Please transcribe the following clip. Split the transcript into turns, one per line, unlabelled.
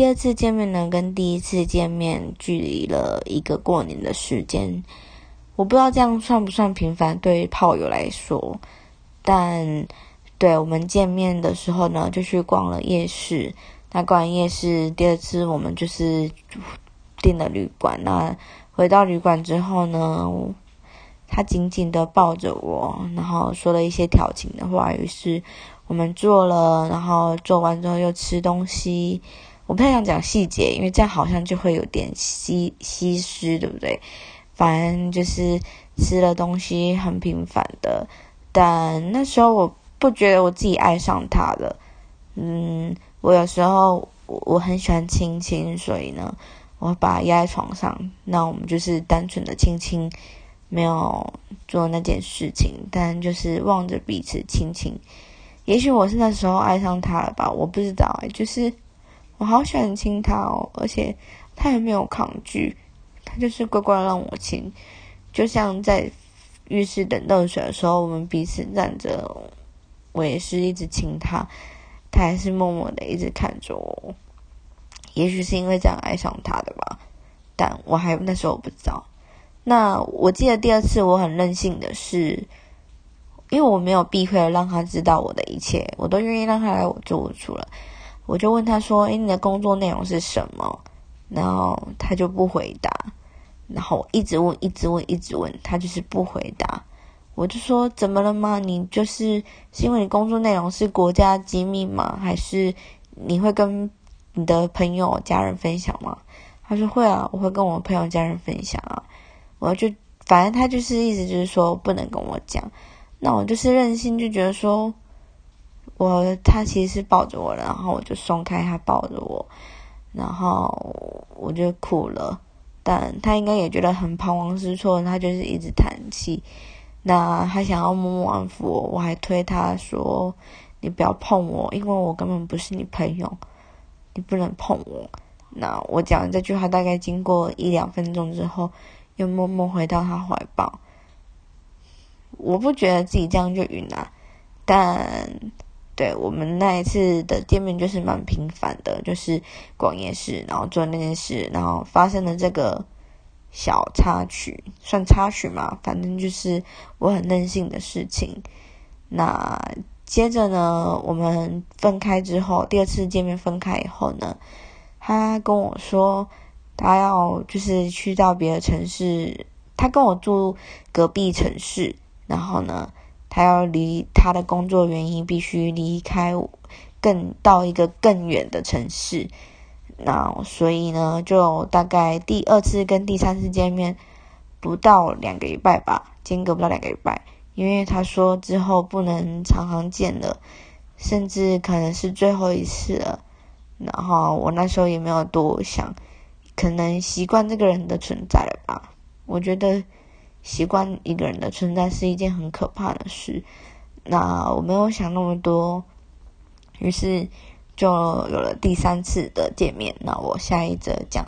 第二次见面呢，跟第一次见面距离了一个过年的时间，我不知道这样算不算频繁，对于炮友来说。但对我们见面的时候呢，就去逛了夜市。那逛完夜市，第二次我们就是订了旅馆。那回到旅馆之后呢，他紧紧的抱着我，然后说了一些调情的话。于是我们做了，然后做完之后又吃东西。我不太想讲细节，因为这样好像就会有点稀稀释，对不对？反正就是吃了东西很频繁的，但那时候我不觉得我自己爱上他了。嗯，我有时候我很喜欢亲亲，所以呢，我把他压在床上，那我们就是单纯的亲亲，没有做那件事情，但就是望着彼此亲亲。也许我是那时候爱上他了吧，我不知道哎，就是。我好喜欢亲他哦，而且他也没有抗拒，他就是乖乖让我亲，就像在浴室等热水的时候，我们彼此站着，我也是一直亲他，他还是默默的一直看着我。也许是因为这样爱上他的吧，但我还那时候我不知道。那我记得第二次我很任性的是，因为我没有避讳让他知道我的一切，我都愿意让他来我住处了。我就问他说：“诶，你的工作内容是什么？”然后他就不回答，然后一直问，一直问，一直问，他就是不回答。我就说：“怎么了吗？你就是是因为你工作内容是国家机密吗？还是你会跟你的朋友、家人分享吗？”他说：“会啊，我会跟我朋友、家人分享啊。”我就反正他就是意思就是说不能跟我讲。那我就是任性，就觉得说。我他其实是抱着我，然后我就松开他抱着我，然后我就哭了。但他应该也觉得很彷徨失措，他就是一直叹气。那他想要默默安抚我，我还推他说：“你不要碰我，因为我根本不是你朋友，你不能碰我。”那我讲这句话大概经过一两分钟之后，又默默回到他怀抱。我不觉得自己这样就晕了，但。对我们那一次的见面就是蛮频繁的，就是逛夜市，然后做那件事，然后发生了这个小插曲，算插曲嘛，反正就是我很任性的事情。那接着呢，我们分开之后，第二次见面分开以后呢，他跟我说他要就是去到别的城市，他跟我住隔壁城市，然后呢。他要离他的工作原因，必须离开更到一个更远的城市。那所以呢，就大概第二次跟第三次见面不到两个礼拜吧，间隔不到两个礼拜，因为他说之后不能常常见了，甚至可能是最后一次了。然后我那时候也没有多想，可能习惯这个人的存在了吧。我觉得。习惯一个人的存在是一件很可怕的事。那我没有想那么多，于是就有了第三次的见面。那我下一则讲。